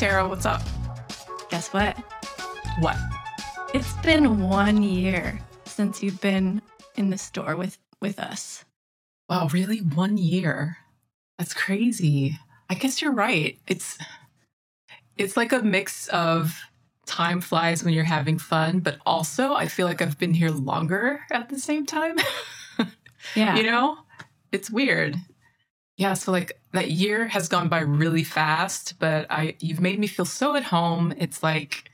Hi, Natalie. Hey, Tara, what's up? Guess what? What? It's been one year since you've been in the store with with us. Wow, really? One year? That's crazy. I guess you're right. It's it's like a mix of time flies when you're having fun, but also I feel like I've been here longer at the same time. Yeah. you know? It's weird. Yeah, so like that year has gone by really fast, but I you've made me feel so at home. It's like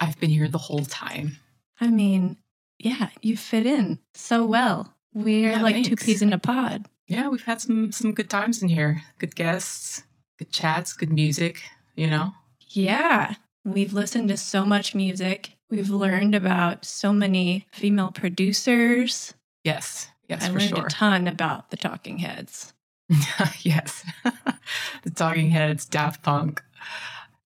I've been here the whole time. I mean, yeah, you fit in so well. We're Yeah, like two peas in a pod. Yeah, we've had some some good times in here. Good guests, good chats, good music, you know? Yeah. We've listened to so much music. We've learned about so many female producers. Yes. Yes, I for learned sure. a ton about the Talking Heads. yes. the Talking Heads, Daft Punk,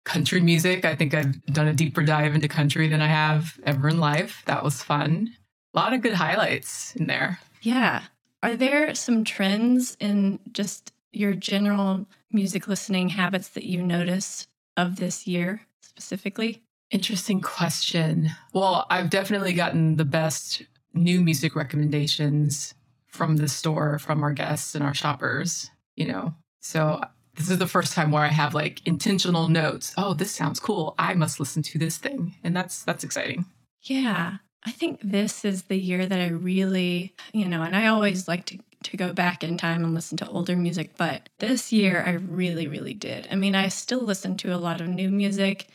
country music. I think I've done a deeper dive into country than I have ever in life. That was fun. A lot of good highlights in there. Yeah. Are there some trends in just your general music listening habits that you notice of this year specifically? Interesting question. Well, I've definitely gotten the best new music recommendations from the store, from our guests and our shoppers, you know. So this is the first time where I have like intentional notes. Oh, this sounds cool. I must listen to this thing. And that's that's exciting. Yeah. I think this is the year that I really, you know, and I always like to, to go back in time and listen to older music, but this year I really, really did. I mean, I still listen to a lot of new music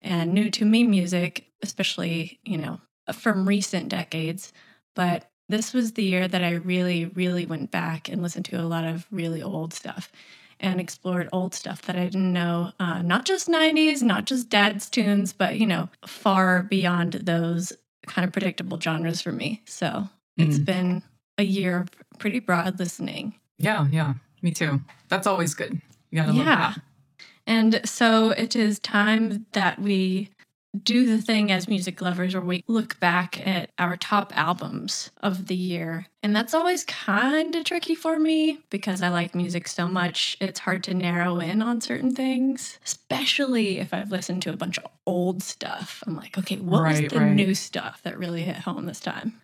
and new to me music, especially, you know, from recent decades. But this was the year that I really, really went back and listened to a lot of really old stuff and explored old stuff that I didn't know, uh, not just 90s, not just dad's tunes, but, you know, far beyond those kind of predictable genres for me. So it's been a year of pretty broad listening. Yeah, yeah. Me too. That's always good. You gotta love Yeah. that. And so it is time that we do the thing as music lovers where we look back at our top albums of the year. And that's always kind of tricky for me because I like music so much. It's hard to narrow in on certain things, especially if I've listened to a bunch of old stuff. I'm like, okay, what was the right. new stuff that really hit home this time?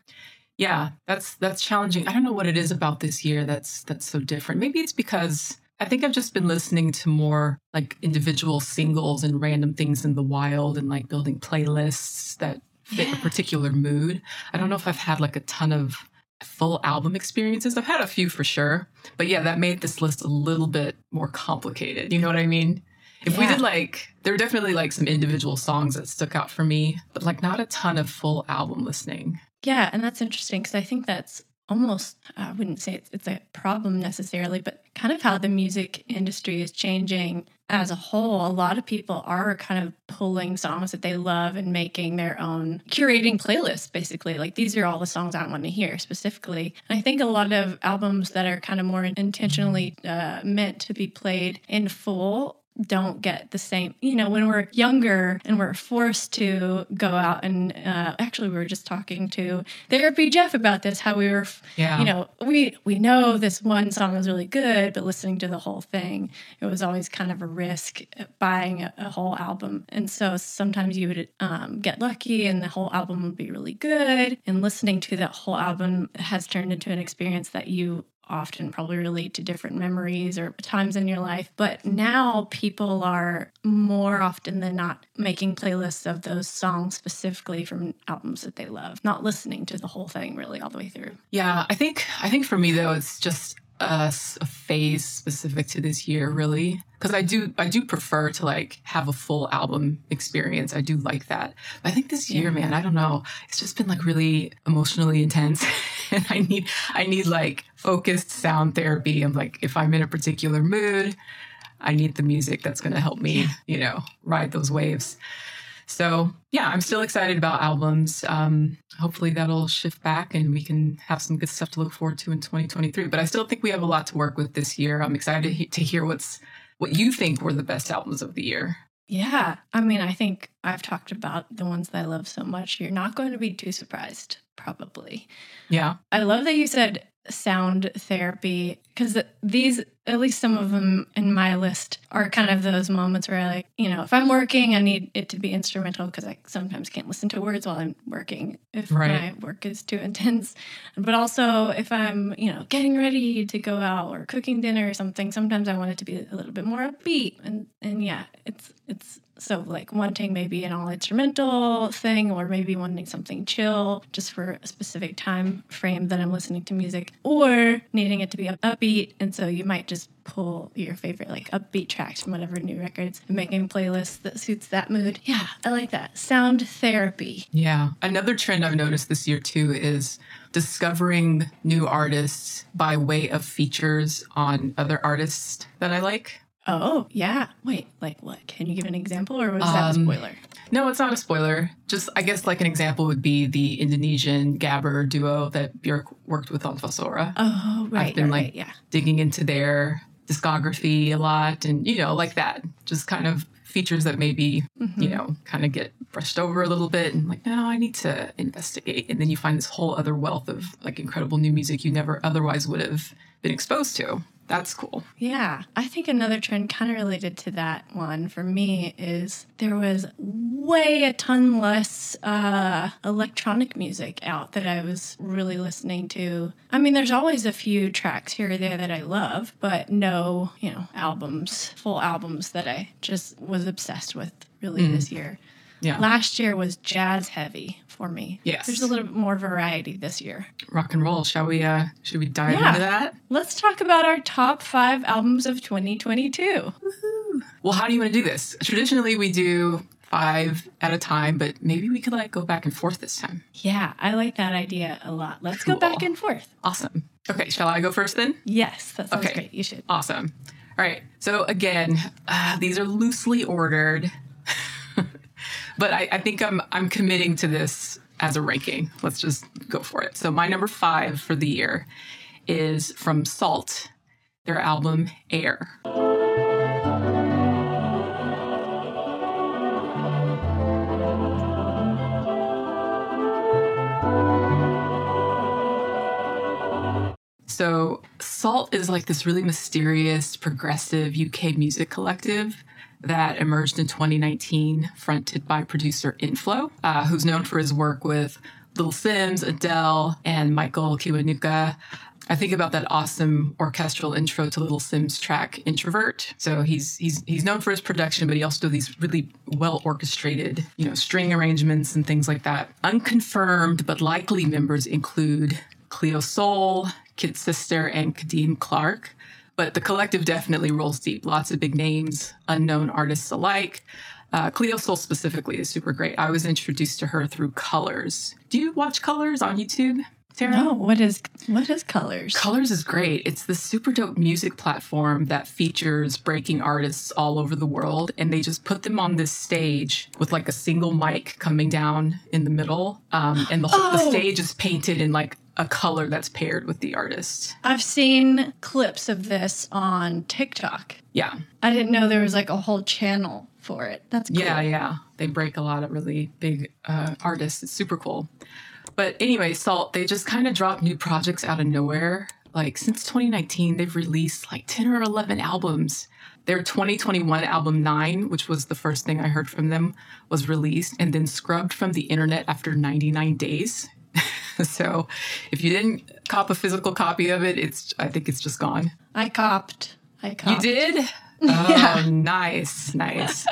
Yeah, that's that's challenging. I don't know what it is about this year that's that's so different. Maybe it's because I think I've just been listening to more like individual singles and random things in the wild and like building playlists that fit a particular mood. I don't know if I've had like a ton of full album experiences. I've had a few for sure. But yeah, that made this list a little bit more complicated. You know what I mean? If we did like there were definitely like some individual songs that stuck out for me, but like not a ton of full album listening. Yeah, and that's interesting because I think that's almost, I wouldn't say it's, it's a problem necessarily, but kind of how the music industry is changing as a whole. A lot of people are kind of pulling songs that they love and making their own, curating playlists, basically. Like these are all the songs I want to hear specifically. And I think a lot of albums that are kind of more intentionally uh, meant to be played in full don't get the same you know when we're younger and we're forced to go out and uh, actually we were just talking to therapy jeff about this how we were Yeah. you know we we know this one song is really good but listening to the whole thing it was always kind of a risk buying a, a whole album and so sometimes you would um, get lucky and the whole album would be really good and listening to that whole album has turned into an experience that you often probably relate to different memories or times in your life. But now people are more often than not making playlists of those songs specifically from albums that they love, not listening to the whole thing really all the way through. Yeah, I think I think for me though, it's just a, a phase specific to this year, really, because I do I do prefer to like have a full album experience. I do like that. But I think this year, man, I don't know, it's just been like really emotionally intense, and I need I need like focused sound therapy. I'm like, if I'm in a particular mood, I need the music that's going to help me, you know, ride those waves. So yeah, I'm still excited about albums. Um, hopefully that'll shift back and we can have some good stuff to look forward to in 2023. But I still think we have a lot to work with this year. I'm excited to, he- to hear what's what you think were the best albums of the year. Yeah. I mean, I think I've talked about the ones that I love so much. You're not going to be too surprised, probably. Yeah, I love that you said sound therapy because these at least some of them in my list are kind of those moments where I like, you know, if I'm working, I need it to be instrumental because I sometimes can't listen to words while I'm working if right. my work is too intense. But also if I'm, you know, getting ready to go out or cooking dinner or something, sometimes I want it to be a little bit more upbeat. And and yeah, it's it's so, like wanting maybe an all instrumental thing, or maybe wanting something chill just for a specific time frame that I'm listening to music, or needing it to be upbeat. And so you might just pull your favorite like upbeat tracks from whatever new records and making playlists that suits that mood. Yeah, I like that. Sound therapy. Yeah. Another trend I've noticed this year too is discovering new artists by way of features on other artists that I like. Oh, yeah. Wait, like what? Can you give an example or was um, that a um, spoiler? No, it's not a spoiler. Just, I guess, like an example would be the Indonesian Gabber duo that Björk worked with on Fossora. Oh, right. I've been right, like yeah. digging into their discography a lot and, you know, like that. Just kind of features that maybe, mm-hmm. you know, kind of get brushed over a little bit and like, no, I need to investigate. And then you find this whole other wealth of like incredible new music you never otherwise would have been exposed to that's cool. Yeah. I think another trend kind of related to that one for me is there was way a ton less uh, electronic music out that I was really listening to. I mean, there's always a few tracks here or there that I love, but no, you know, albums, full albums that I just was obsessed with really mm. this year. Yeah. Last year was jazz heavy for me. Yes. There's a little bit more variety this year. Rock and roll. Shall we uh should we dive yeah. into that? Let's talk about our top 5 albums of 2022. Woo-hoo. Well, how do you want to do this? Traditionally we do five at a time, but maybe we could like go back and forth this time. Yeah, I like that idea a lot. Let's cool. go back and forth. Awesome. Okay, shall I go first then? Yes, that sounds okay. great. You should. Awesome. All right. So again, uh, these are loosely ordered. But I, I think I'm I'm committing to this as a ranking. Let's just go for it. So my number five for the year is from SAULT, their album Air. So, SAULT is like this really mysterious, progressive UK music collective that emerged in 2019, fronted by producer Inflo, uh, who's known for his work with Little Simz, Adele, and Michael Kiwanuka. I think about that awesome orchestral intro to Little Simz track "Introvert." So he's he's he's known for his production, but he also does these really well orchestrated, you know, string arrangements and things like that. Unconfirmed but likely members include Cleo Sol, Kid Sister, and Kadeem Clarke. But the collective definitely rolls deep. Lots of big names, unknown artists alike. Uh, Cleo Sol specifically is super great. I was introduced to her through Colors. Do you watch Colors on YouTube? Sarah? No, what is what is Colors? Colors is great. It's the super dope music platform that features breaking artists all over the world, and they just put them on this stage with like a single mic coming down in the middle, um, and the, oh. the stage is painted in like a color that's paired with the artist. I've seen clips of this on TikTok. Yeah. I didn't know there was like a whole channel for it. That's cool. Yeah, yeah. They break a lot of really big uh, artists. It's super cool. But anyway, SAULT, they just kind of drop new projects out of nowhere. Like since 2019, they've released like 10 or 11 albums. Their 2021 album Nine, which was the first thing I heard from them, was released and then scrubbed from the internet after 99 days. so if you didn't cop a physical copy of it, it's I think it's just gone. I copped. I copped. You did? Oh, yeah. nice, nice.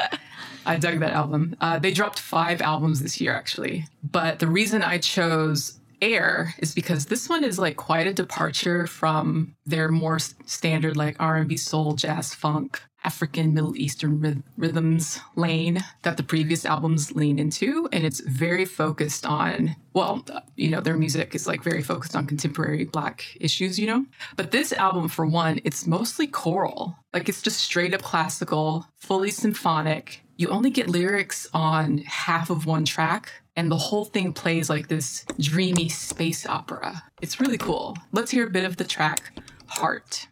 I dug that album. Uh, they dropped five albums this year, actually. But the reason I chose Air is because this one is like quite a departure from their more standard like R&B, soul, jazz, funk African Middle Eastern rhythms lane that the previous albums lean into. And it's very focused on, well, you know, their music is like very focused on contemporary Black issues, you know? But this album, for one, it's mostly choral. Like it's just straight up classical, fully symphonic. You only get lyrics on half of one track, and the whole thing plays like this dreamy space opera. It's really cool. Let's hear a bit of the track Heart.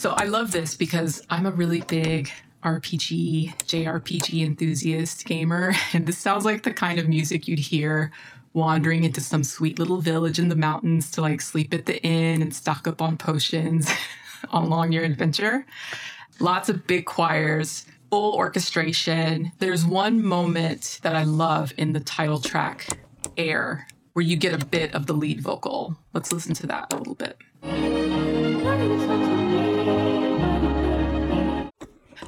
So I love this because I'm a really big RPG, JRPG enthusiast gamer, and this sounds like the kind of music you'd hear wandering into some sweet little village in the mountains to like sleep at the inn and stock up on potions along your adventure. Lots of big choirs, full orchestration. There's one moment that I love in the title track, Air, where you get a bit of the lead vocal. Let's listen to that a little bit.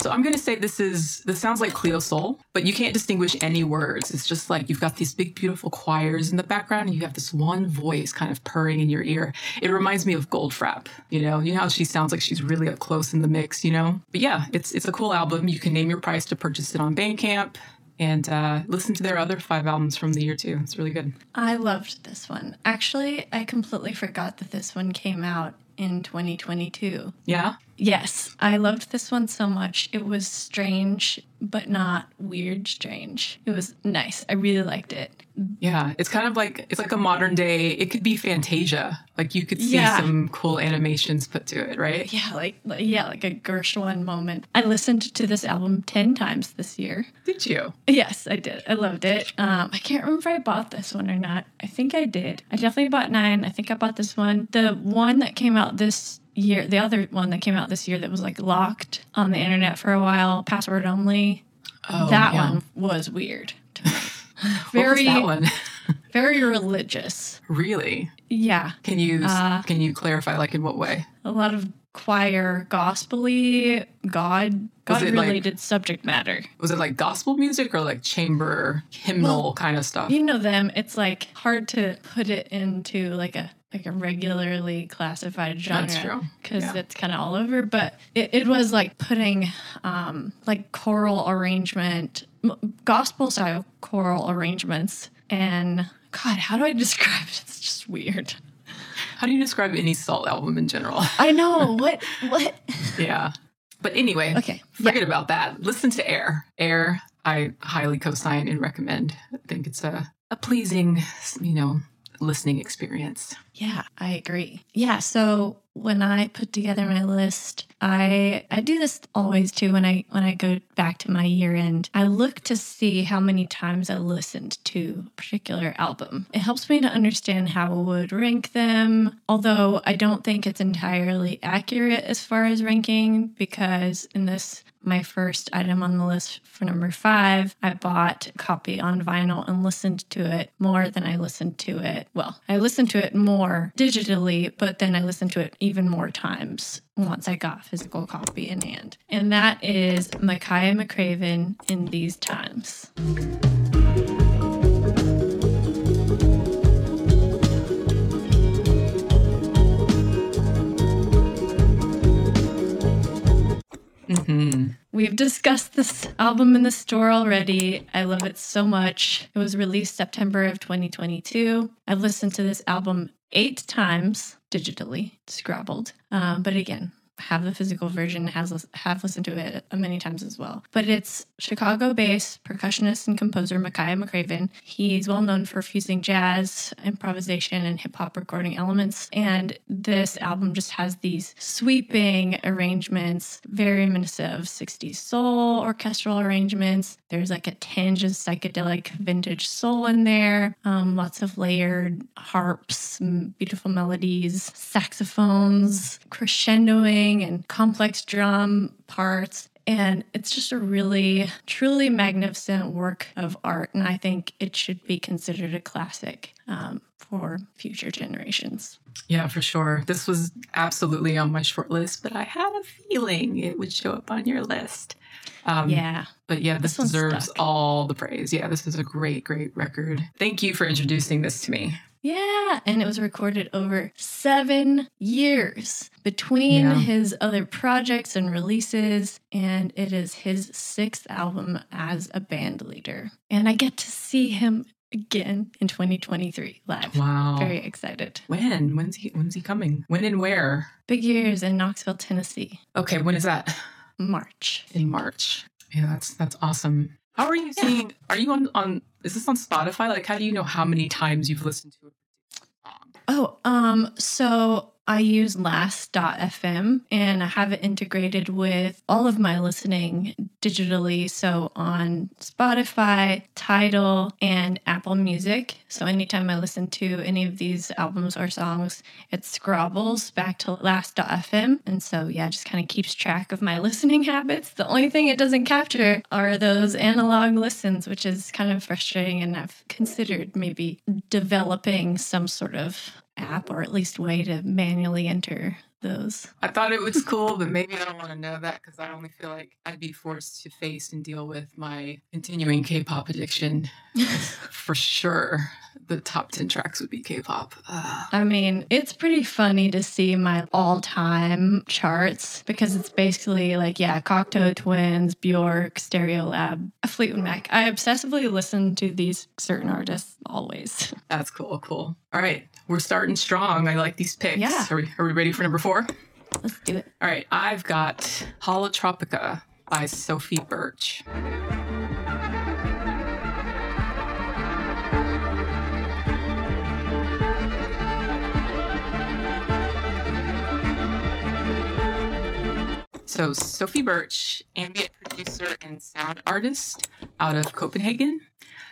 So I'm going to say this is this sounds like Cleo Sol, but you can't distinguish any words. It's just like you've got these big beautiful choirs in the background and you have this one voice kind of purring in your ear. It reminds me of Goldfrapp, you know. You know how she sounds like she's really up close in the mix, you know? But yeah, it's it's a cool album. You can name your price to purchase it on Bandcamp and uh, listen to their other five albums from the year too. It's really good. I loved this one. Actually, I completely forgot that this one came out in 2022. Yeah? Yes, I loved this one so much. It was strange, but not weird strange. It was nice. I really liked it. Yeah, it's kind of like it's like a modern day. It could be Fantasia. Like you could see Yeah. some cool animations put to it, right? Yeah, like yeah, like a Gershwin moment. I listened to this album 10 times this year. Did you? Yes, I did. I loved it. Um, I can't remember if I bought this one or not. I think I did. I definitely bought nine. I think I bought this one. The one that came out this year, the other one that came out this year that was like locked on the internet for a while, password only. Oh, that yeah. one was weird. To. What was very, that one? very religious. really? Yeah, Can you Uh, can you clarify like in what way? a lot of choir, gospely, God, God it, like- related subject matter. Was it like gospel music or like chamber hymnal kind of stuff? You know them. It's like hard to put it into like a like a regularly classified genre because Yeah. it's kind of all over. But it, it was like putting um, like choral arrangement, gospel style choral arrangements, and God, how do I describe it? It's just weird. How do you describe any SAULT album in general? I know what what. yeah. But anyway, Okay, forget about that. Listen to Air. Air, I highly co-sign and recommend. I think it's a, a pleasing, you know, listening experience. Yeah, I agree. Yeah, so when I put together my list, I I do this always too when I when I go back to my year end. I look to see how many times I listened to a particular album. It helps me to understand how I would rank them, although I don't think it's entirely accurate as far as ranking because in this my first item on the list for number five, I bought a copy on vinyl and listened to it more than I listened to it. Well, I listened to it more digitally, but then I listened to it even more times once I got physical copy in hand. And that is Makaya McCraven in These Times. Hmm We've discussed this album in the store already. I love it so much. It was released September of 2022. I've listened to this album eight times digitally, scrobbled. Um, but again, have the physical version, has have listened to it many times as well. But it's Chicago-based percussionist and composer Makaya McCraven. He's well known for fusing jazz, improvisation, and hip hop recording elements. And this album just has these sweeping arrangements, very reminiscent of 60s soul orchestral arrangements. There's like a tinge of psychedelic vintage soul in there, um, lots of layered harps, beautiful melodies, saxophones, crescendoing, and complex drum parts. And it's just a really, truly magnificent work of art. And I think it should be considered a classic um, for future generations. Yeah, for sure. This was absolutely on my short list, but I had a feeling it would show up on your list. Um, Yeah. But yeah, this, This deserves stuck. all the praise. Yeah, this is a great, great record. Thank you for introducing this to me. Yeah, and it was recorded over seven years between Yeah. his other projects and releases, and it is his sixth album as a band leader. And I get to see him again in 2023 live. Wow. Very excited. When? When's he when's he coming? When and where? Big Ears in Knoxville, Tennessee, Okay, when is that? March. In March. Yeah, that's that's awesome. How are you seeing are you on on is this on Spotify? Like how do you know how many times you've listened to it? Oh, um, so I use last.fm and I have it integrated with all of my listening digitally. So on Spotify, Tidal, and Apple Music. So anytime I listen to any of these albums or songs, it scrobbles back to last.fm. And so, yeah, just kind of keeps track of my listening habits. The only thing it doesn't capture are those analog listens, which is kind of frustrating. And I've considered maybe developing some sort of app or at least way to manually enter those. I thought it was cool, but maybe I don't want to know that because I only feel like I'd be forced to face and deal with my continuing K pop addiction for sure the top 10 tracks would be K-pop. Uh. I mean, it's pretty funny to see my all-time charts because it's basically like, yeah, Cocteau Twins, Bjork, Stereolab, Fleetwood Mac. I obsessively listen to these certain artists always. That's cool, cool. All right, we're starting strong. I like these picks. Yeah. Are we, are we ready for number four? Let's do it. All right, I've got Holotropica by Sofie Birch. So, Sofie Birch, ambient producer and sound artist out of Copenhagen.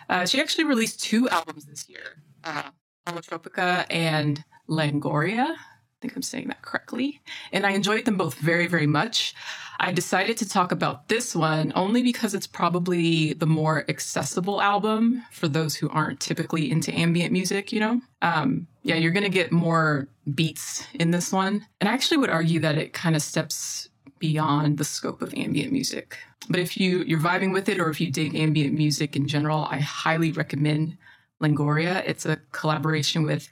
Uh, she actually released two albums this year uh, Holotropica and Languoria. I think I'm saying that correctly. And I enjoyed them both very, very much. I decided to talk about this one only because it's probably the more accessible album for those who aren't typically into ambient music, you know? Um, yeah, you're going to get more beats in this one. And I actually would argue that it kind of steps beyond the scope of ambient music. But if you you're vibing with it or if you dig ambient music in general, I highly recommend Languoria. It's a collaboration with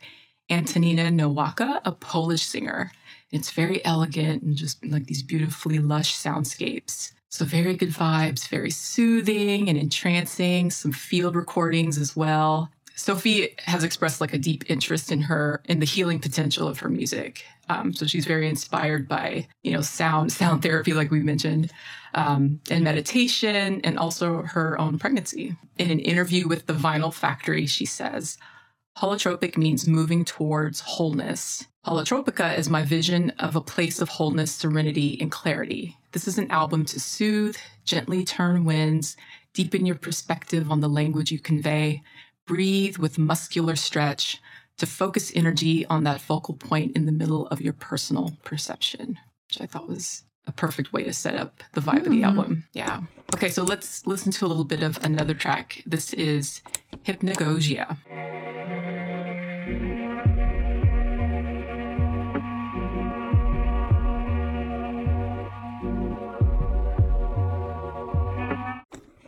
Antonina Nowacka, a Polish singer. It's very elegant and just like these beautifully lush soundscapes. So very good vibes, very soothing and entrancing, some field recordings as well. Sofie has expressed like a deep interest in her in the healing potential of her music. Um, so she's very inspired by you know sound sound therapy, like we mentioned, um, and meditation, and also her own pregnancy. In an interview with the Vinyl Factory, she says, "Holotropic means moving towards wholeness. Holotropica is my vision of a place of wholeness, serenity, and clarity. This is an album to soothe, gently turn winds, deepen your perspective on the language you convey." Breathe with muscular stretch to focus energy on that focal point in the middle of your personal perception, which I thought was a perfect way to set up the vibe mm. of the hmm. album. Yeah. Okay, so let's listen to a little bit of another track. This is Hypnagogia.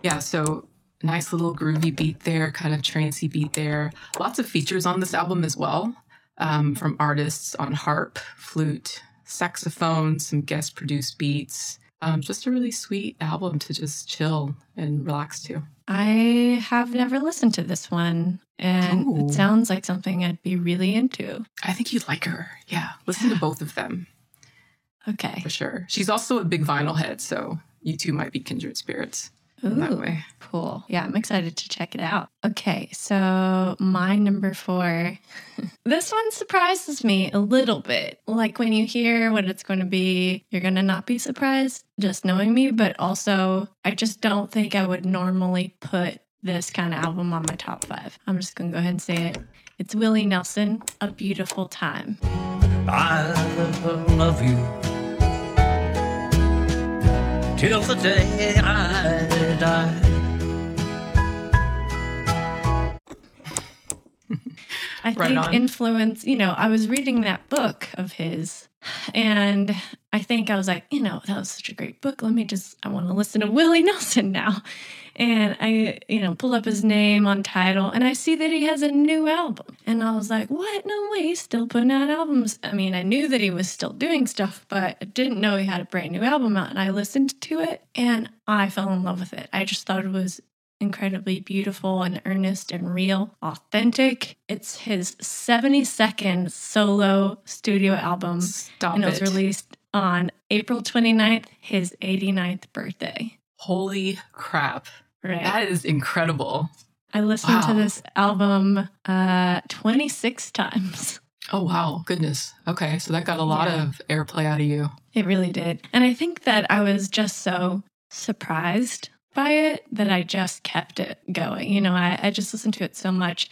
Yeah, so nice little groovy beat there, kind of trancy beat there. Lots of features on this album as well um, from artists on harp, flute, saxophone, some guest produced beats. Um, just a really sweet album to just chill and relax to. I have never listened to this one, and Ooh. it sounds like something I'd be really into. I think you'd like her. Yeah, listen yeah. to both of them. Okay. For sure. She's also a big vinyl head, so you two might be kindred spirits. Ooh, that way. Cool. Yeah, I'm excited to check it out. Okay, so my number four. this one surprises me a little bit. Like when you hear what it's going to be, you're going to not be surprised just knowing me, but also I just don't think I would normally put this kind of album on my top five. I'm just going to go ahead and say it. It's Willie Nelson, A Beautiful Time. I love you till the day I die. I right think on. influence, you know, I was reading that book of his and I think I was like, you know, that was such a great book. Let me just, I want to listen to Willie Nelson now. And I, you know, pull up his name on Tidal and I see that he has a new album. And I was like, what? No way, he's still putting out albums. I mean, I knew that he was still doing stuff, but I didn't know he had a brand new album out. And I listened to it and I fell in love with it. I just thought it was incredibly beautiful and earnest and real, authentic. It's his 72nd solo studio album. Stop and it was released on April 29th, his 89th birthday. Holy crap. Right. That is incredible. I listened wow. to this album uh 26 times. Oh, wow. Goodness. Okay. So that got a lot Yeah. of airplay out of you. It really did. And I think that I was just so surprised by it that I just kept it going. You know, I, I just listened to it so much.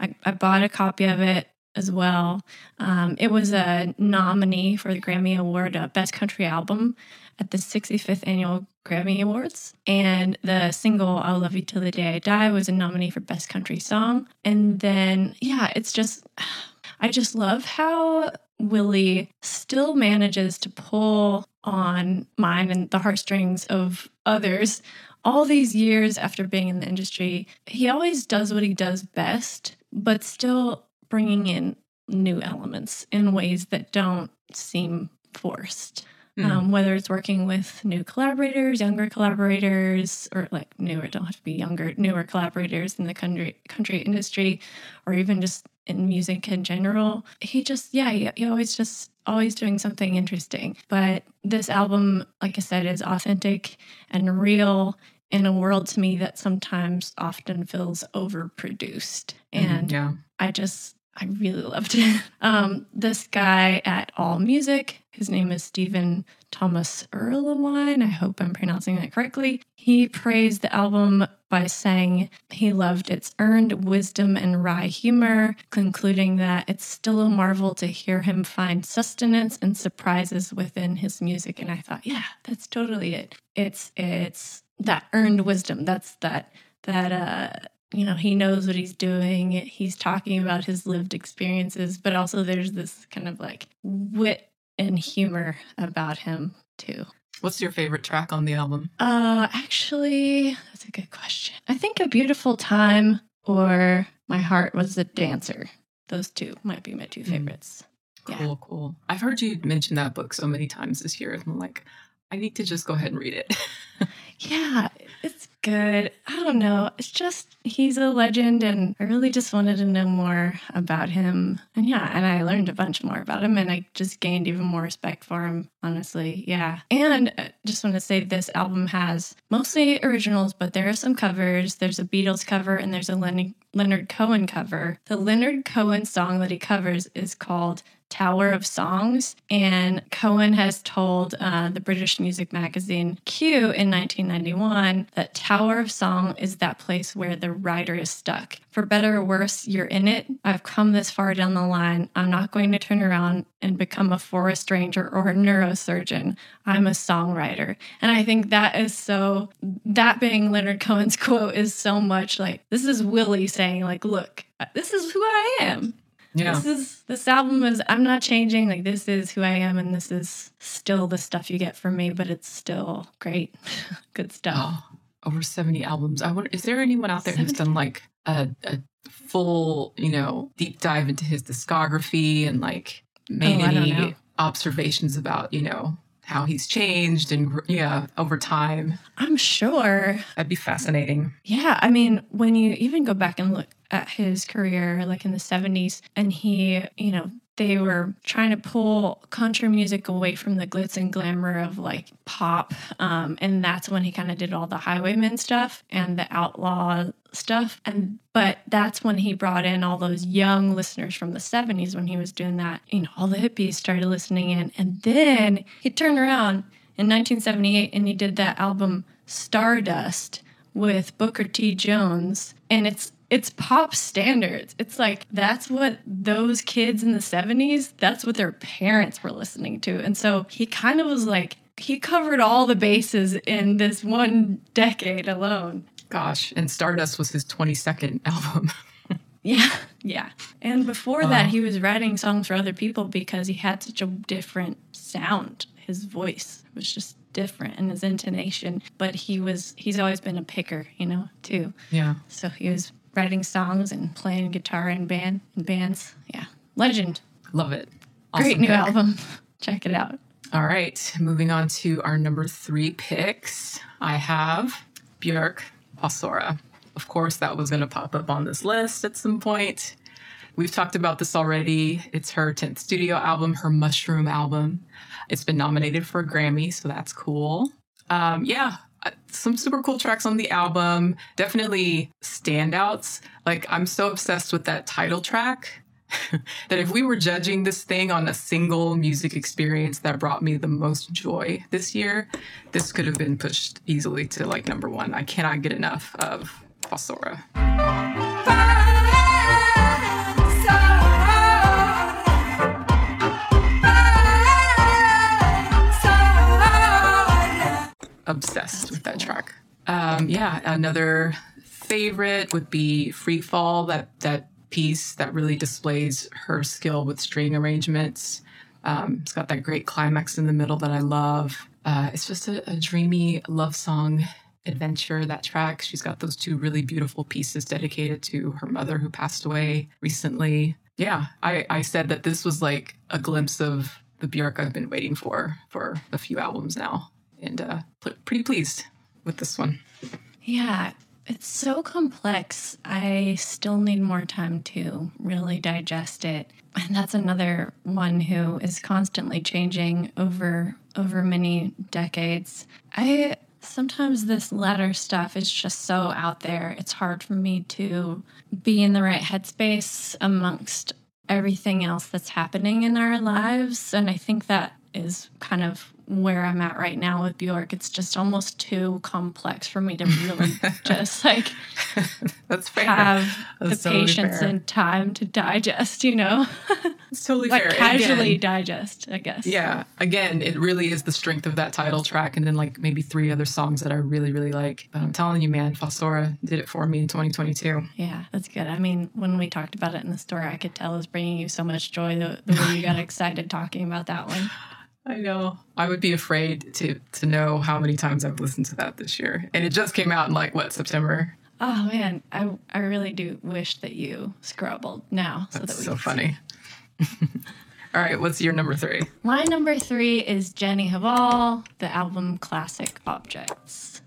I, I bought a copy of it as well. Um, it was a nominee for the Grammy Award uh, Best Country Album at the 65th Annual Grammy Awards. And the single I'll Love You Till the Day I Die was a nominee for Best Country Song. And then, yeah, it's just, I just love how Willie still manages to pull on mine and the heartstrings of others all these years after being in the industry. He always does what he does best, but still bringing in new elements in ways that don't seem forced. Mm. Um, whether it's working with new collaborators, younger collaborators, or like newer, don't have to be younger, newer collaborators in the country country industry, or even just in music in general. He just, yeah, he, he always just always doing something interesting. But this album, like I said, is authentic and real in a world to me that sometimes often feels overproduced. And yeah. I just I really loved it. Um, this guy at All Music, his name is Stephen Thomas Erlewine. I hope I'm pronouncing that correctly. He praised the album by saying he loved its earned wisdom and wry humor, concluding that it's still a marvel to hear him find sustenance and surprises within his music. And I thought, yeah, that's totally it. It's it's that earned wisdom. That's that that uh you know, he knows what he's doing. He's talking about his lived experiences, but also there's this kind of like wit and humor about him too. What's your favorite track on the album? Uh actually, that's a good question. I think A Beautiful Time or My Heart Was a Dancer. Those two might be my two Mm. favorites. Yeah. Cool, cool. I've heard you mention that book so many times this year. and I'm like, I need to just go ahead and read it. Yeah, it's good. I don't know. It's just he's a legend, and I really just wanted to know more about him. And yeah, and I learned a bunch more about him, and I just gained even more respect for him, honestly. Yeah. And uh, just want to say this album has mostly originals, but there are some covers. There's a Beatles cover, and there's a Len- Leonard Cohen cover. The Leonard Cohen song that he covers is called Tower of Songs. And Cohen has told uh, the British music magazine Q in 1991 that Tower of Song is that place where the writer is stuck. For better or worse, you're in it. I've come this far down the line. I'm not going to turn around and become a forest ranger or a neurosurgeon. I'm a songwriter. And I think that is so, that being Leonard Cohen's quote is so much like, this is Willie saying, like, look, this is who I am yeah. this is this album is i'm not changing like this is who i am and this is still the stuff you get from me but it's still great good stuff Oh, over 70 albums. I wonder, is there anyone out there who's done like a, a full, you know, deep dive into his discography and like oh, made Oh, don't know. any observations about, you know, how he's changed and, yeah, over time? i'm sure That'd be fascinating. yeah i mean when you even go back and look at his career like in the 70s and he you know they were trying to pull country music away from the glitz and glamour of like pop um, and that's when he kind of did all the highwayman stuff and the outlaw stuff and but that's when he brought in all those young listeners from the 70s when he was doing that you know all the hippies started listening in and then he turned around in 1978 and he did that album stardust with booker t jones and it's it's pop standards. It's like that's what those kids in the 70s, that's what their parents were listening to. And so he kind of was like he covered all the bases in this one decade alone. Gosh. And Stardust was his 22nd album. Yeah, yeah. And before Wow. that, he was writing songs for other people because he had such a different sound. His voice was just different and his intonation. But he was, he's always been a picker, you know, too. yeah. So he was writing songs and playing guitar in band in bands. Yeah, legend. Love it. Great Awesome new pick. album. Check it out. All right, moving on to our number three picks. I have Björk Fossora. Of course, that was going to pop up on this list at some point. We've talked about this already. It's her 10th studio album, her Mushroom album. It's been nominated for a Grammy, so that's cool. Um, yeah, some super cool tracks on the album. Definitely standouts. Like, I'm so obsessed with that title track that if we were judging this thing on a single music experience that brought me the most joy this year, this could have been pushed easily to like number one. I cannot get enough of Fossora. Obsessed with that track. Um, yeah, another favorite would be Free Fall, that, that piece that really displays her skill with string arrangements. Um, it's got that great climax in the middle that I love. Uh, it's just a, a, dreamy love song adventure, that track. She's got those two really beautiful pieces dedicated to her mother who passed away recently. Yeah, I, I said that this was like a glimpse of the Björk I've been waiting for for a few albums now. And uh, pretty pleased with this one. Yeah, it's so complex. I still need more time to really digest it. And that's another one who is constantly changing over over many decades. I sometimes this latter stuff is just so out there. It's hard for me to be in the right headspace amongst everything else that's happening in our lives. And I think that is kind of where I'm at right now with Bjork. It's just almost too complex for me to really just like that's fair. have That's the totally patience fair. and time to digest, you know? it's totally like fair. casually again, digest, I guess. Yeah. Again, it really is the strength of that title track and then like maybe three other songs that I really, really like. But I'm telling you, man, Fossora did it for me in 2022. Yeah, that's good. I mean, when we talked about it in the store, I could tell it was bringing you so much joy the, the way you got excited talking about that one. I know. I would be afraid to to know how many times I've listened to that this year. And it just came out in like what, September? Oh man, I I really do wish that you scrobbled now so That's that we so funny. All right, what's your number three? My number three is Jenny Hval, the album Classic Objects.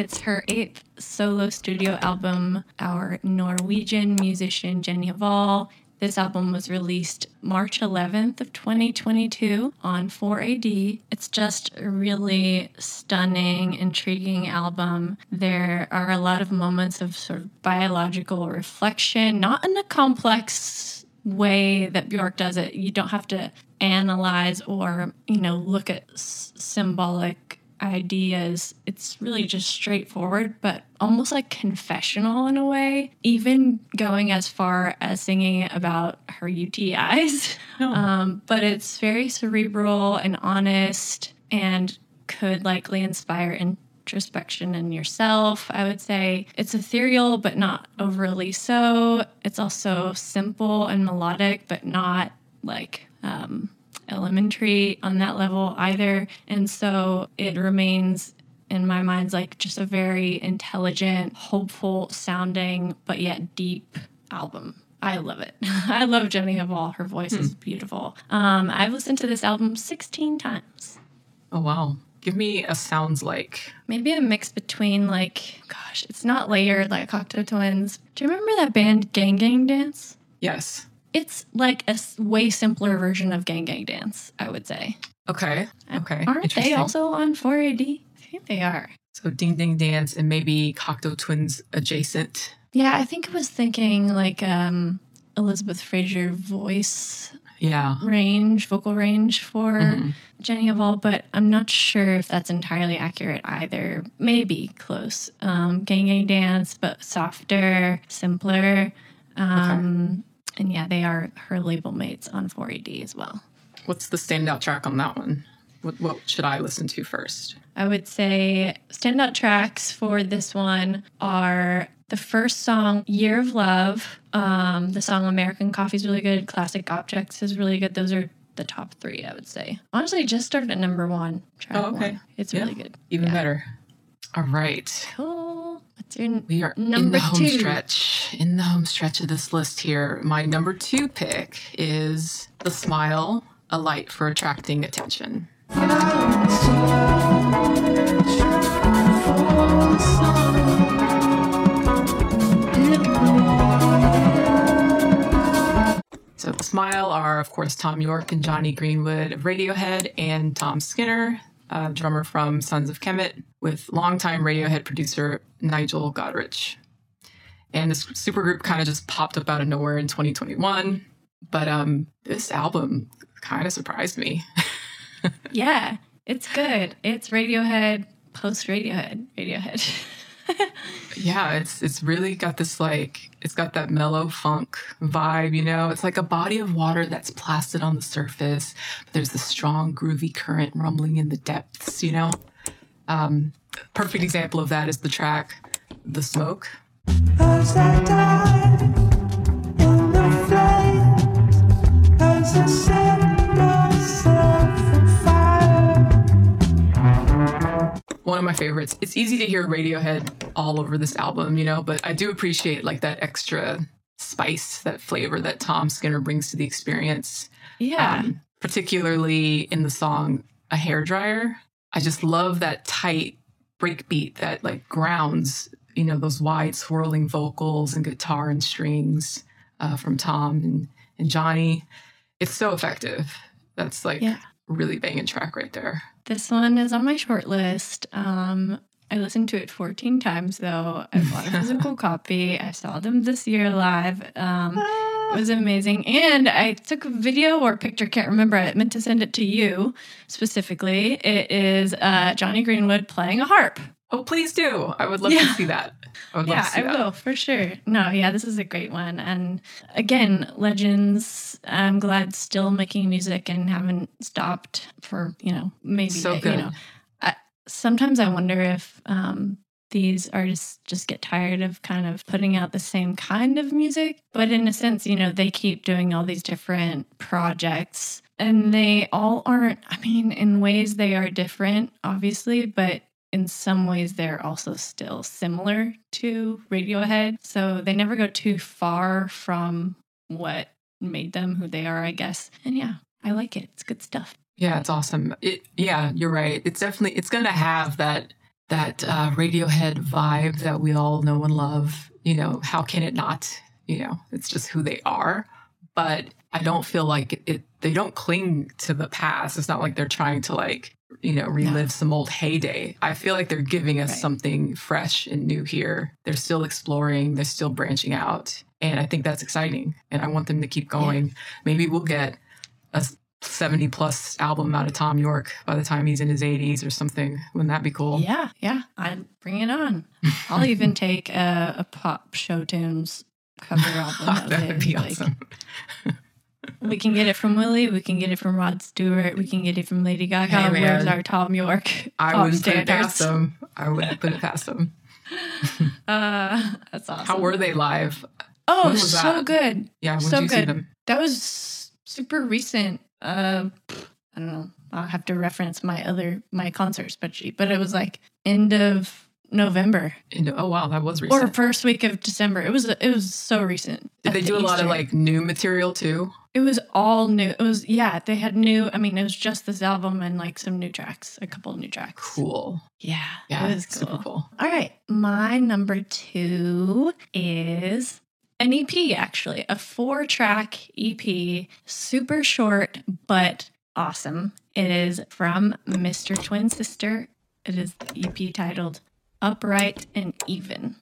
It's her eighth solo studio album, our Norwegian musician Jenny Hval. This album was released March 11th of 2022 on 4AD. It's just a really stunning, intriguing album. There are a lot of moments of sort of biological reflection, not in a complex way that Bjork does it. You don't have to analyze or, you know, look at s- symbolic ideas. It's really just straightforward, but almost like confessional in a way, even going as far as singing about her UTIs. Oh. Um, but it's very cerebral and honest and could likely inspire introspection in yourself. I would say it's ethereal, but not overly so. It's also simple and melodic, but not like um, elementary on that level either. And so it remains in my mind's like just a very intelligent, hopeful sounding, but yet deep album. I love it. I love Jenny Hval. Her voice hmm. is beautiful. Um, I've listened to this album 16 times. Oh, wow. Give me a sounds like. Maybe a mix between, like, gosh, it's not layered like Cocteau Twins. Do you remember that band Gang Gang Dance? Yes. It's like a way simpler version of Gang Gang Dance, I would say. Okay. Okay. Aren't they also on 4AD? I think they are. So Ding Ding Dance and maybe Cocteau Twins adjacent. Yeah, I think I was thinking like um Elizabeth Fraser voice yeah range, vocal range for mm-hmm. Jenny Hval, but I'm not sure if that's entirely accurate either. Maybe close. Um, gang Gang Dance, but softer, simpler. Um, and yeah, they are her label mates on 4AD as well. What's the standout track on that one? What, what should I listen to first? I would say standout tracks for this one are the first song, Year of Love. Um, the song American Coffee is really good. Classic Objects is really good. Those are the top three, I would say. Honestly, just started at number one. Track oh, okay. One. It's yeah. really good. Even yeah. better. All right. Cool. What's your we are in the home two? stretch. In the home stretch of this list here, my number two pick is "The Smile," a light for attracting attention. So, The Smile are, of course, Thom Yorke and Jonny Greenwood of Radiohead, and Tom Skinner, drummer from Sons of Kemet, with longtime Radiohead producer Nigel Godrich. And this supergroup kind of just popped up out of nowhere in 2021. But um, this album kind of surprised me. yeah, it's good. It's Radiohead, post Radiohead, Radiohead. yeah, it's it's really got this like it's got that mellow funk vibe, you know. It's like a body of water that's placid on the surface, but there's the strong groovy current rumbling in the depths, you know. Um, perfect example of that is the track "The Smoke." One of my favorites. It's easy to hear Radiohead all over this album, you know, but I do appreciate like that extra spice, that flavor that Tom Skinner brings to the experience. Yeah. Um, particularly in the song A Hair Dryer. I just love that tight breakbeat that like grounds, you know, those wide swirling vocals and guitar and strings uh, from Tom and, and Jonny. It's so effective. That's like yeah. really banging track right there. This one is on my short list. Um, I listened to it 14 times though. I bought a physical copy. I saw them this year live. Um, it was amazing. And I took a video or picture, can't remember. I meant to send it to you specifically. It is uh, Jonny Greenwood playing a harp. Oh, please do. I would love yeah. to see that. I yeah, I that. will for sure. No, yeah, this is a great one. And again, legends. I'm glad still making music and haven't stopped for you know maybe so good. you know. I, sometimes I wonder if um, these artists just get tired of kind of putting out the same kind of music. But in a sense, you know, they keep doing all these different projects and they all aren't, I mean, in ways they are different, obviously, but in some ways they're also still similar to Radiohead. So they never go too far from what made them who they are, I guess. And yeah, I like it. It's good stuff. Yeah, it's awesome. It yeah, you're right. It's definitely it's going to have that that uh, Radiohead vibe that we all know and love. You know, how can it not? You know, it's just who they are. But I don't feel like it, it they don't cling to the past. It's not like they're trying to like you know, relive some old heyday. I feel like they're giving us right. something fresh and new here. They're still exploring, they're still branching out. And I think that's exciting. And I want them to keep going. Yeah. Maybe we'll get a 70 plus album out of Thom Yorke by the time he's in his 80s or something. Wouldn't that be cool? Yeah, yeah. I'd bring it on. I'll even take a, a pop show tunes cover album. that would be like, awesome. We can get it from Willie. We can get it from Rod Stewart. We can get it from Lady Gaga. Hey, Where's our Thom Yorke? I wouldn't standards? put it past them. I wouldn't put it past them. uh, that's awesome. How were they live? Oh, so that? good. Yeah, when so did you good. see them? That was super recent. Uh, I don't know. I'll have to reference my other my concert spreadsheet, but it was like end of November. oh wow, that was recent. Or first week of December. It was it was so recent. Did they do a lot of like new material too? It was all new. It was yeah, they had new. I mean, it was just this album and like some new tracks, a couple of new tracks. Cool. Yeah, yeah, it was cool. super cool. All right, my number two is an EP actually, a four track EP, super short but awesome. It is from Mr. Twin Sister. It is the EP titled upright, and even.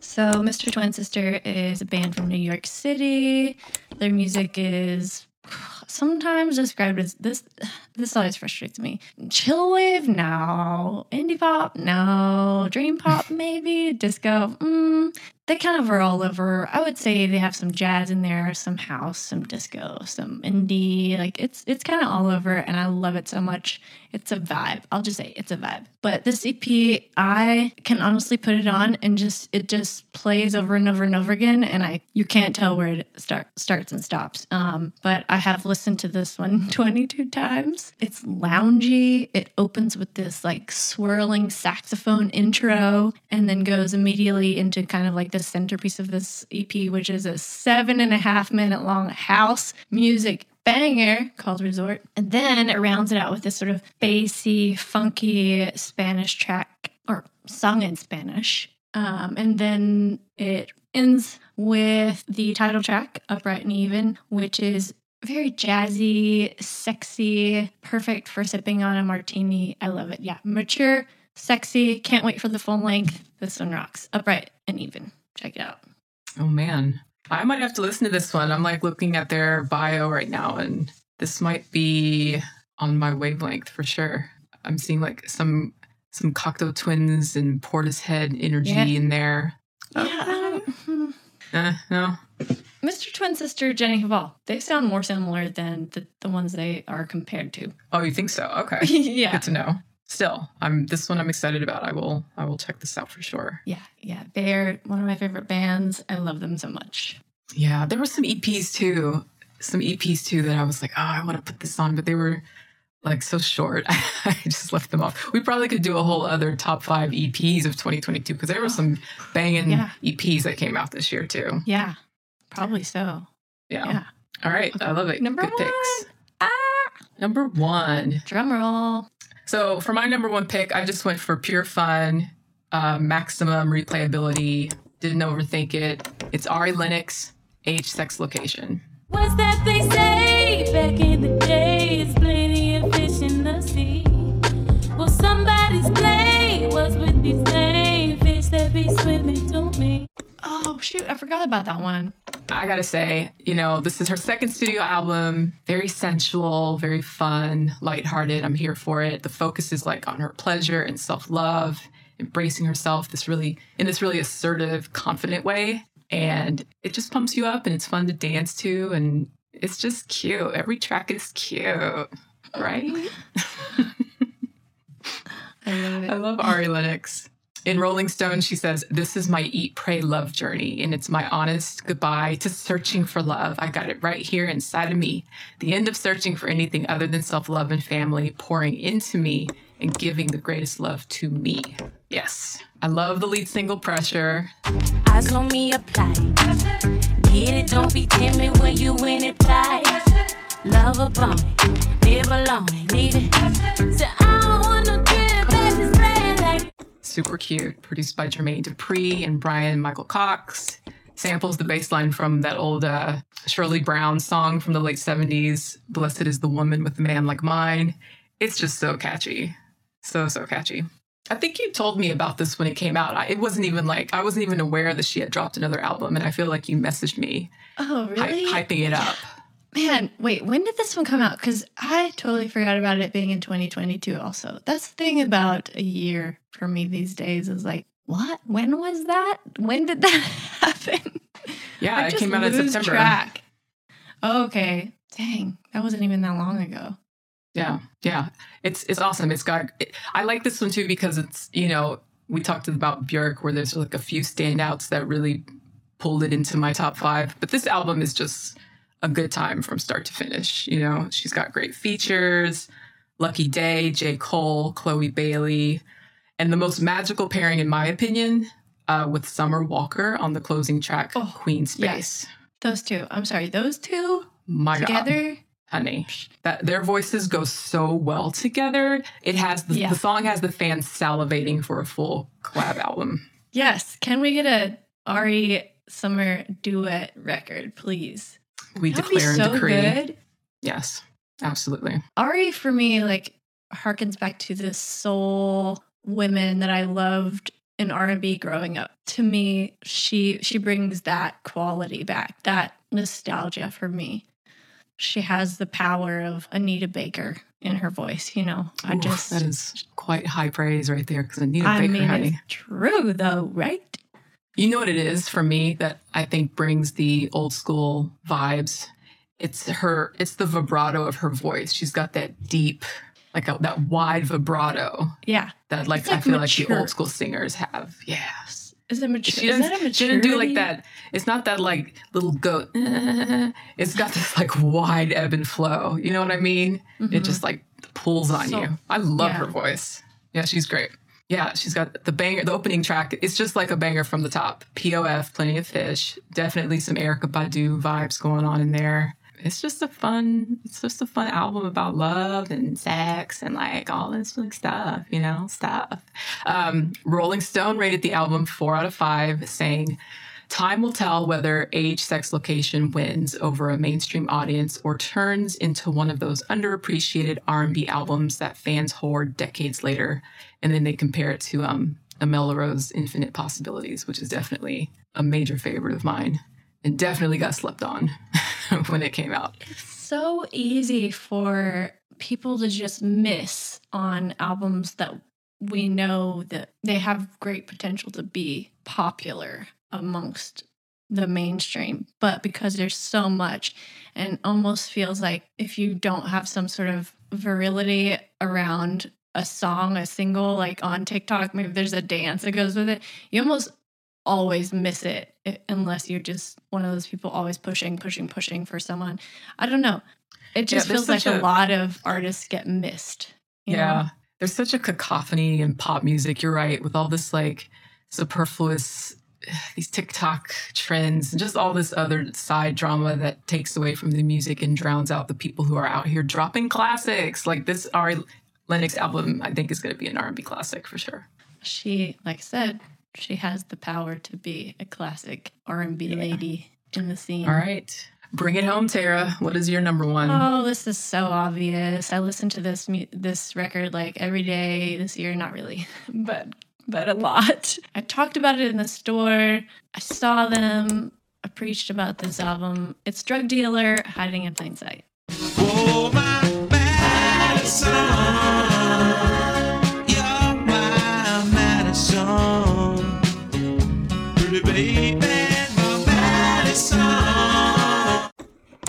So, Mr. Twin Sister is a band from New York City. Their music is sometimes described as this this always frustrates me. Chill wave? No. Indie pop? No. Dream pop? Maybe? Disco? Mm, they kind of are all over. I would say they have some jazz in there, some house, some disco, some indie. Like it's it's kind of all over, and I love it so much. It's a vibe. I'll just say it's a vibe. But this EP, I can honestly put it on and just it just plays over and over and over again, and I you can't tell where it start starts and stops. Um, but I have listened to this one 22 times. It's loungy. It opens with this like swirling saxophone intro, and then goes immediately into kind of like the centerpiece of this EP, which is a seven and a half minute long house music banger called Resort. And then it rounds it out with this sort of bassy, funky Spanish track or sung in Spanish. Um, and then it ends with the title track, Upright and Even, which is very jazzy, sexy, perfect for sipping on a martini. I love it. Yeah, mature, sexy. Can't wait for the full length. This one rocks. Upright and Even. Check it out. Oh man. I might have to listen to this one. I'm like looking at their bio right now, and this might be on my wavelength for sure. I'm seeing like some some Cocteau Twins and Portishead energy Yeah. in there. Yeah. um, Uh, no, Mr. Twin Sister, Jenny Hval. They sound more similar than the, the ones they are compared to. oh, you think so? Okay, yeah. good to know. Still, I'm this one I'm excited about. I will I will check this out for sure. Yeah. Yeah. They're one of my favorite bands. I love them so much. Yeah, there were some EPs too. Some EPs too that I was like, oh, I want to put this on, but they were like so short. I just left them off. We probably could do a whole other top five EPs of 2022 because there were some banging Yeah. EPs that came out this year too. Yeah. Probably so. Yeah. Yeah. All right. I love it. Number Good one. picks. Ah. Number one. Drum roll. So for my number one pick, I just went for pure fun, uh, maximum replayability. Didn't overthink it. It's Ari Lennox, age, sex, location. What's that they say back in the days? Plenty of fish in the sea. Well, somebody's play was with these same shoot. I forgot about that one. I gotta say, you know, this is her second studio album. Very sensual, very fun, lighthearted. I'm here for it. The focus is like on her pleasure and self love, embracing herself. This really in this really assertive, confident way, and it just pumps you up, and it's fun to dance to, and it's just cute. Every track is cute, right? I love it. I love Ari Lennox. In Rolling Stone, she says, This is my eat, pray, love journey, and it's my honest goodbye to searching for love. I got it right here inside of me. The end of searching for anything other than self love and family, pouring into me and giving the greatest love to me. Yes. I love the lead single, Pressure. Eyes on me apply. Get it, don't be timid when you win it. Fly. Love a bone, live alone, need it. So I Super cute. Produced by Jermaine Dupri and Bryan-Michael Cox. Samples the bass line from that old uh, Shirley Brown song from the late 70s, Blessed is the Woman with a Man Like Mine. It's just so catchy. So, so catchy. I think you told me about this when it came out. I, it wasn't even like, I wasn't even aware that she had dropped another album, and I feel like you messaged me Oh, hy- really? hyping it up. Man, wait, when did this one come out? Because I totally forgot about it being in 2022 also. That's the thing about a year for me these days is like, what? When was that? When did that happen? Yeah, I it came out in September. Track. Okay. Dang, that wasn't even that long ago. Yeah, yeah, it's it's awesome. It's got. It, I like this one too because it's you know we talked about Björk where there's like a few standouts that really pulled it into my top five, but this album is just a good time from start to finish. You know, she's got great features. Lucky Daye, J. Cole, Chloe Bailey, and the most magical pairing, in my opinion, uh, with Summer Walker on the closing track, Oh, Queen Space. yes. Those two. I'm sorry, those two My God together. honey. That their voices go so well together. It has the, Yeah. the song has the fans salivating for a full collab album. Yes. Can we get a Ari Summer duet record, please? We That'd be declare and so decree. good. Yes, absolutely. Ari for me like harkens back to the soul women that I loved in R&B growing up. To me, she she brings that quality back, that nostalgia for me. She has the power of Anita Baker in her voice, you know. I Oof, just that is quite high praise right there because Anita I Baker, mean honey. it's true though, right? You know what it is for me that I think brings the old school vibes. It's her. It's the vibrato of her voice. She's got that deep, like a, that wide vibrato Yeah. that, like, like, I feel like the old school singers have. Yeah. Is it mature? she is that a she didn't do like that. It's not that like little goat. It's got this like wide ebb and flow. You know what I mean? It just like pulls on Mm-hmm. So- you. I love yeah. her voice. Yeah, she's great. Yeah, she's got the banger, the opening track. It's just like a banger from the top. POF, Plenty of Fish. Definitely some Erykah Badu vibes going on in there. it's just a fun it's just a fun album about love and sex and like all this like stuff you know stuff um, rolling stone rated the album four out of five saying time will tell whether age sex location wins over a mainstream audience or turns into one of those underappreciated r&b albums that fans hoard decades later and then they compare it to um, Amel Infinite Possibilities, which is definitely a major favorite of mine and definitely got slept on when it came out. It's So easy for people to just miss on albums that we know that they have great potential to be popular amongst the mainstream but because there's so much and almost feels like if you don't have some sort of virility around a song a single like on TikTok maybe there's a dance that goes with it you almost always miss it unless you're just one of those people always pushing, pushing, pushing for someone. I don't know. It just yeah, feels like a, a, lot of artists get missed. yeah. Know? There's such a cacophony in pop music. You're right. With all this like superfluous, these TikTok trends and just all this other side drama that takes away from the music and drowns out the people who are out here dropping classics. Like this Ari Lennox album, I think is going to be an R&B classic for sure. She, like I said, she has the power to be a classic R&B yeah. lady in the scene. All right. Bring it home, Tara. What is your number one? Oh, this is so obvious. I listen to this this record like every day this year. Not really, but but a lot. I talked about it in the store. I saw them. I preached about this album. It's Drug Dealer Hiding in Plain Sight. Oh,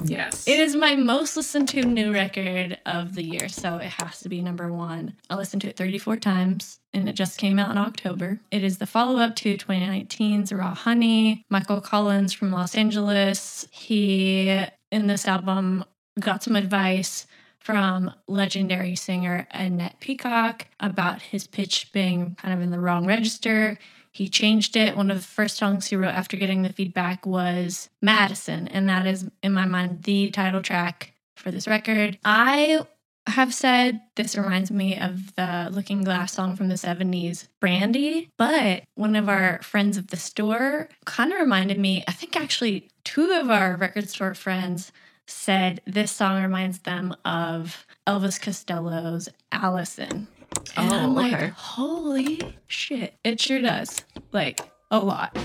Yes. It is my most listened to new record of the year, so it has to be number one. I listened to it 34 times, and it just came out in October. It is the follow up to 2019's Raw Honey. Michael Collins from Los Angeles. He, in this album, got some advice from legendary singer Annette Peacock about his pitch being kind of in the wrong register. He changed it. One of the first songs he wrote after getting the feedback was Madison, and that is, in my mind, the title track for this record. I have said this reminds me of the Looking Glass song from the 70s, Brandy, but one of our friends of the store kind of reminded me, I think actually two of our record store friends said this song reminds them of Elvis Costello's Allison. And oh, I'm okay. like, holy shit. It sure does. Like, a lot.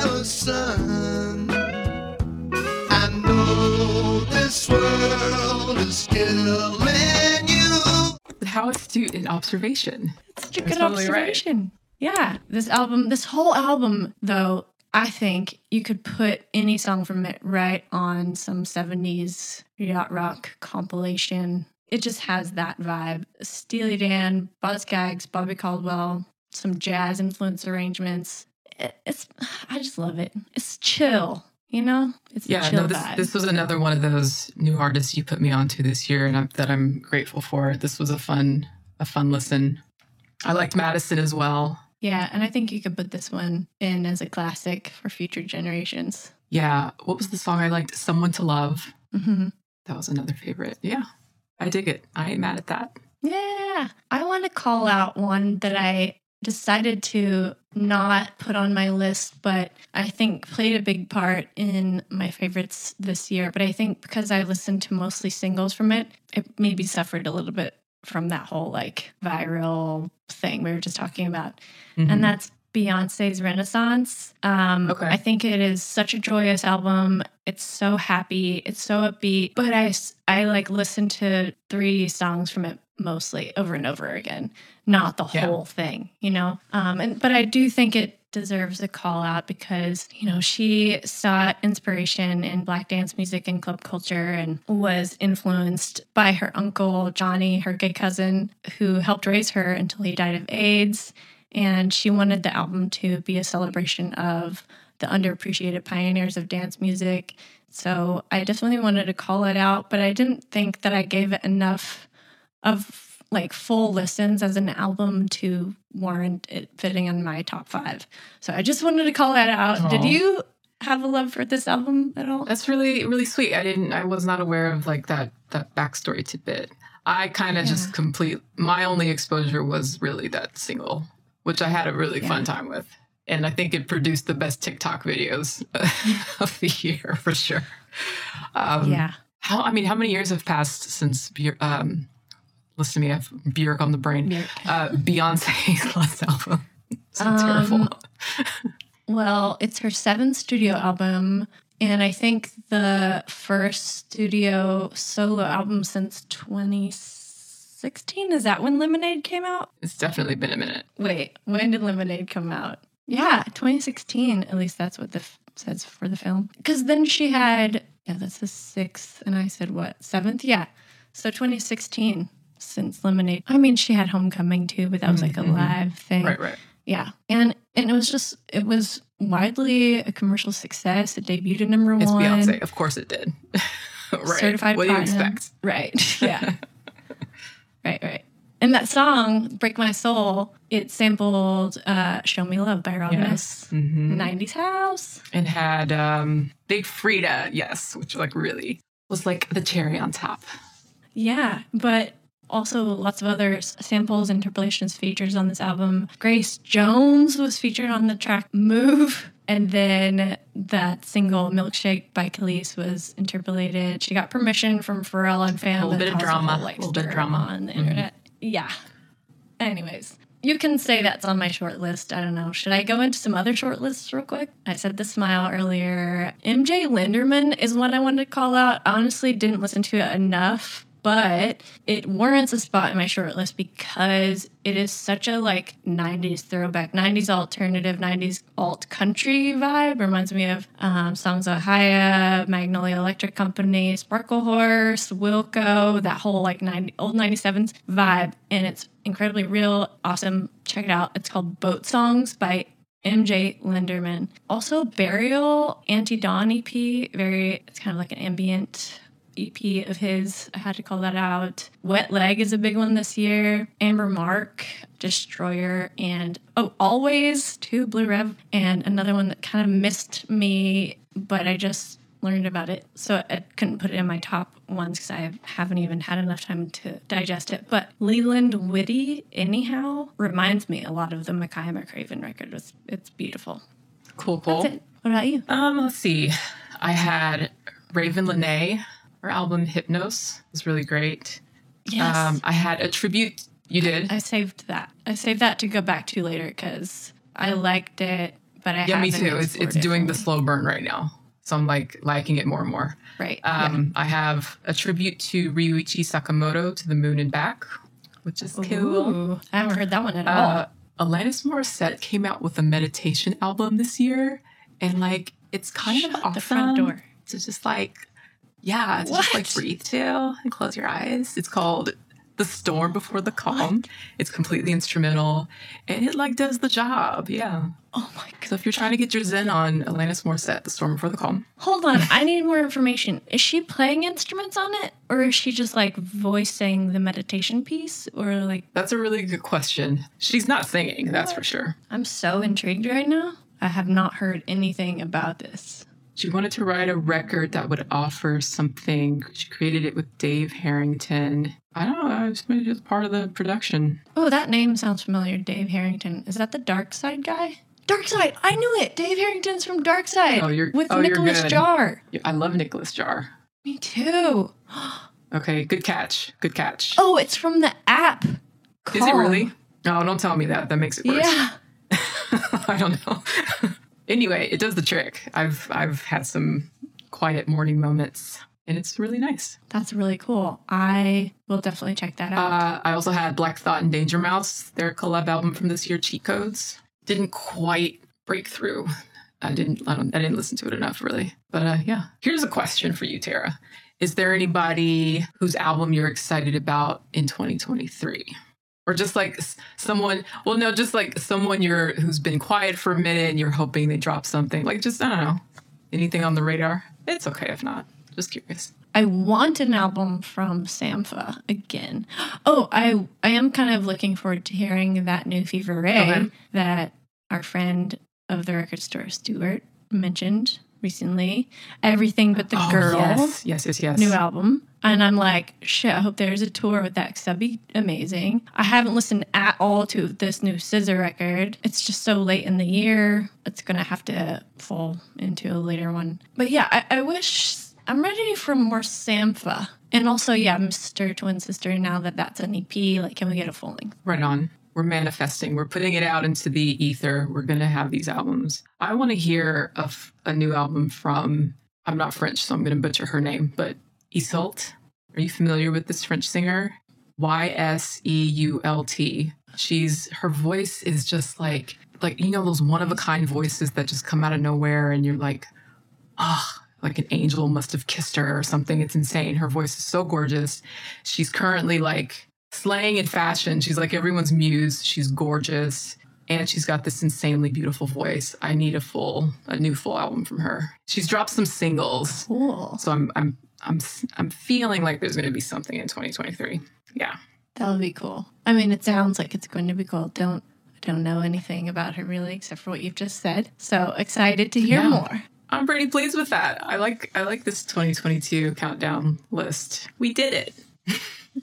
Allison, I know this world is killing you. How astute an observation. Such a good totally observation. Right. Yeah. This album, this whole album, though, I think you could put any song from it right on some 70s yacht rock compilation it just has that vibe. Steely Dan, Scaggs, Bobby Caldwell, some jazz influence arrangements. it's I just love it. It's chill, you know. It's yeah. no, this vibe. this was another one of those new artists you put me onto this year, and I'm, that I'm grateful for. This was a fun a fun listen. I liked Madison as well. Yeah, and I think you could put this one in as a classic for future generations. Yeah. What was the song I liked? Someone to Love. Mm-hmm. That was another favorite. Yeah. I dig it. I ain't mad at that. Yeah. I want to call out one that I decided to not put on my list, but I think played a big part in my favorites this year. But I think because I listened to mostly singles from it, it maybe suffered a little bit from that whole like viral thing we were just talking about. Mm-hmm. And that's Beyonce's Renaissance. Um, okay. I think it is such a joyous album. It's so happy. It's so upbeat. But I, I like listen to three songs from it mostly over and over again, not the yeah. whole thing, you know? Um, and, but I do think it deserves a call out because, you know, she sought inspiration in Black dance music and club culture and was influenced by her uncle, Johnny, her gay cousin, who helped raise her until he died of AIDS and she wanted the album to be a celebration of the underappreciated pioneers of dance music. So I definitely wanted to call it out, but I didn't think that I gave it enough of like full listens as an album to warrant it fitting in my top five. So I just wanted to call that out. Aww. Did you have a love for this album at all? That's really really sweet. I didn't. I was not aware of like that that backstory tidbit. I kind of just complete. My only exposure was really that single, which I had a really fun time with, and I think it produced the best TikTok videos of the year for sure. Um, yeah. How I mean, how many years have passed since um, listen to me, I have Björk on the brain. Uh, Beyonce's last album. So Um, terrible. Well, it's her seventh studio album, and I think the first studio solo album since 2016. Is that when Lemonade came out? It's definitely been a minute. Wait, when did Lemonade come out? Yeah, 2016. At least that's what the f- says for the film. Because then she had, yeah, that's the sixth, and I said what seventh? Yeah, so 2016 since Lemonade. I mean, she had Homecoming too, but that was like a mm-hmm. live thing. Right, right. Yeah, and and it was just it was widely a commercial success. It debuted at number one. It's one. Beyonce. Of course it did. right. Certified what do you expect? Right. Yeah. Right. Right. And that song, "Break My Soul," it sampled uh, "Show Me Love" by Rob Yes. Mm-hmm. '90s house. And had um, Big Freedia, yes, which like really was like the cherry on top. Yeah, but also lots of other samples, interpolations, features on this album. Grace Jones was featured on the track "Move." And then that single "Milkshake" by Kelis was interpolated. She got permission from Pharrell and Fam. A little bit of drama, a little bit of drama. on the mm-hmm. internet. Yeah. Anyways, you can say that's on my short list. I don't know. Should I go into some other short lists real quick? I said the smile earlier. MJ Lenderman is one I wanted to call out. Honestly, didn't listen to it enough, but it warrants a spot in my shortlist because it is such a like 90s throwback, 90s alternative, 90s alt country vibe. Reminds me of um, Songs: Ohia, Magnolia Electric Company, Sparklehorse, Wilco, that whole like 90, old 97s vibe. And it's incredibly real, awesome. Check it out. It's called Boat Songs by MJ Lenderman. Also, Burial Antidawn EP. Very, it's kind of like an ambient EP of his. I had to call that out. Wet Leg is a big one this year. Amber Mark, Destroyer, and oh, Alvvays, too, Blue Rev, and another one that kind of missed me, but I just learned about it. So I couldn't put it in my top ones because I haven't even had enough time to digest it. But Leland Whitty, anyhow, reminds me a lot of the Makaya McCraven record. It's, it's beautiful. Cool, cool. What about you? Um, let's see. I had Ravyn Lenae. Her album Hypnos was really great. Yes. Um, I had a tribute. You did? I saved that. I saved that to go back to later because I liked it, but I yeah, me too. It's it's it doing the slow burn right now, so I'm like liking it more and more. right. Um, I have a tribute to Ryuichi Sakamoto to the Moon and Back, which is yeah. cool. I haven't heard that one at all. Uh, Alanis Morissette came out with a meditation album this year, and like it's kind of Shut awesome. the front door. To just like, yeah, to just like breathe to and close your eyes. It's called "The Storm Before the Calm." It's completely instrumental, and it like does the job. Yeah. Oh my god! So if you're trying to get your zen on Alanis Morissette, "The Storm Before the Calm," Hold on, I need more information. Is she playing instruments on it, or is she just like voicing the meditation piece, or like? that's a really good question. She's not singing, that's for sure. I'm so intrigued right now. I have not heard anything about this. She wanted to write a record that would offer something. She created it with Dave Harrington. I don't know. It's maybe just part of the production. Oh, that name sounds familiar. Dave Harrington. Is that the Darkside guy? Darkside. I knew it. Dave Harrington's from Darkside. Oh, you're- with oh, Nicholas. Jar. I love Nicolas Jaar. Me too. Okay, good catch. Good catch. Oh, it's from the app. Is it really? No, don't tell me that. That makes it worse. Yeah. I don't know. anyway, it does the trick. I've I've had some quiet morning moments, and it's really nice. That's really cool. I will definitely check that out. Uh, I also had Black Thought and Danger Mouse, their collab album from this year, Cheat Codes. Didn't quite break through. I didn't. I, don't, I didn't listen to it enough, really. But uh, yeah, here's a question for you, Tara. Is there anybody whose album you're excited about in 2023? Or just like someone, well, no, just like someone you're who's been quiet for a minute and you're hoping they drop something. Like just I don't know, anything on the radar. It's okay if not. Just curious. I want an album from Sampha again. Oh, I I am kind of looking forward to hearing that new Fever Ray Okay. that our friend of the record store, stewart mentioned recently. Everything but the Oh, girl. Yes, yes, yes, yes. New album. And I'm like, shit, I hope there's a tour with that because that'd be amazing. I haven't listened at all to this new SZA record. It's just so late in the year. It's going to have to fall into a later one. But yeah, I, I wish I'm ready for more Sampha. And also, yeah, Mr. Twin Sister, now that that's an EP, like, can we get a full length? Right on. We're manifesting. We're putting it out into the ether. We're going to have these albums. I want to hear of a new album from, I'm not French, so I'm going to butcher her name, but Yseult. Are you familiar with this French singer? Y S E U L T. She's, her voice is just like, like, you know, those one of a kind voices that just come out of nowhere and you're like, ah, like an angel must have kissed her or something. It's insane. Her voice is so gorgeous. She's currently like slaying in fashion. She's like everyone's muse. She's gorgeous. And she's got this insanely beautiful voice. I need a full, a new full album from her. She's dropped some singles, Cool. so I'm, I'm, I'm, I'm feeling like there's going to be something in 2023. Yeah, That would be cool. I mean, it sounds like it's going to be cool. Don't I don't know anything about her really, except for what you've just said. So excited to hear Yeah. more. I'm pretty pleased with that. I like, I like this 2022 countdown list. We did it.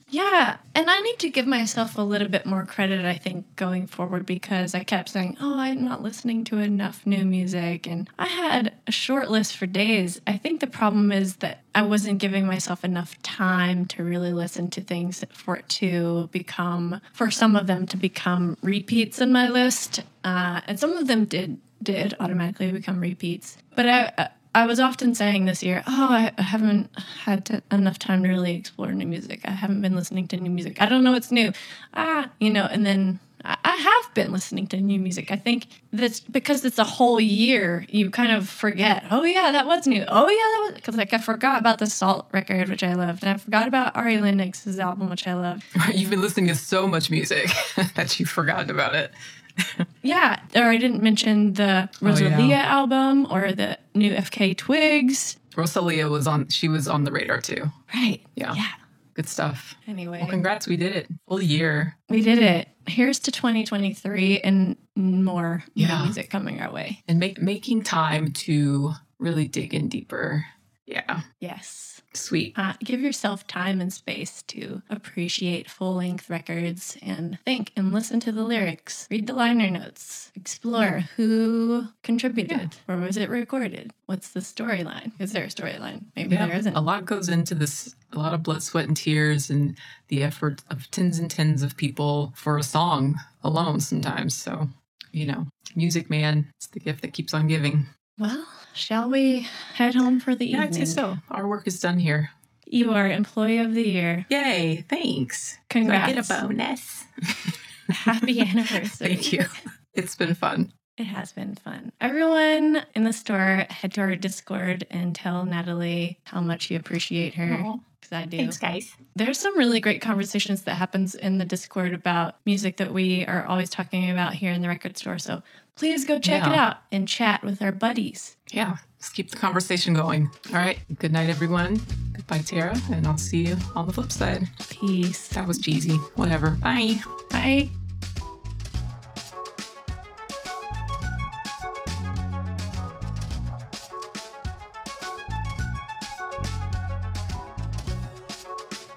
Yeah, and I need to give myself a little bit more credit, I think, going forward because I kept saying, "Oh, I'm not listening to enough new music," and I had a short list for days. I think the problem is that I wasn't giving myself enough time to really listen to things for it to become, for some of them to become repeats in my list, uh, and some of them did did automatically become repeats. But I, I was often saying this year, oh, I haven't had to, enough time to really explore new music. I haven't been listening to new music. I don't know what's new. Ah, you know, and then I I have been listening to new music. I think that's because it's a whole year, you kind of forget, oh, yeah, that was new. Oh, yeah, that was, because like I forgot about the SAULT record, which I loved, and I forgot about Ari Lennox's album, which I loved. You've been listening to so much music that you've forgotten about it. Yeah, or I didn't mention the Rosalia Oh, yeah. album or the new FKA Twigs. Rosalia was on, she was on the radar too. Right. Yeah. Yeah. Good stuff. Anyway. Well, congrats. We did it. Full year. We did it. Here's to 2023 and more Yeah. music coming our way. And make, making time to really dig in deeper. Yeah. Yes. Sweet. Uh, give yourself time and space to appreciate full length records and think and listen to the lyrics, read the liner notes, explore who contributed, where was it recorded, what's the storyline? Is there a storyline? Maybe there isn't. A lot goes into this, a lot of blood, sweat, and tears, and the effort of tens and tens of people for a song alone sometimes. So, you know, music, man, it's the gift that keeps on giving. Well, shall we head home for the Yeah, evening? I'd say so. Our work is done here. You are Employee of the Year. Yay. Thanks. Congrats. I get a bonus. Happy anniversary. Thank you. It's been fun. It has been fun. Everyone in the store, head to our Discord and tell Natalie how much you appreciate her. Aw. Because I do. guys. There's some really great conversations that happens in the Discord about music that we are always talking about here in the record store. So please go check it out and chat with our buddies. Yeah, let's keep the conversation going. All right. Good night, everyone. Goodbye, Tara, and I'll see you on the flip side. Peace. That was cheesy. Whatever. Bye. Bye.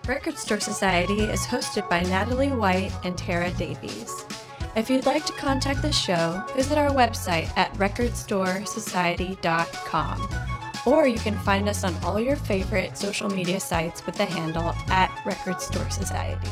Record Store Society is hosted by Natalie White and Tara Davies. If you'd like to contact the show, visit our website at recordstoresociety.com. Or you can find us on all your favorite social media sites with the handle at Record Store Society.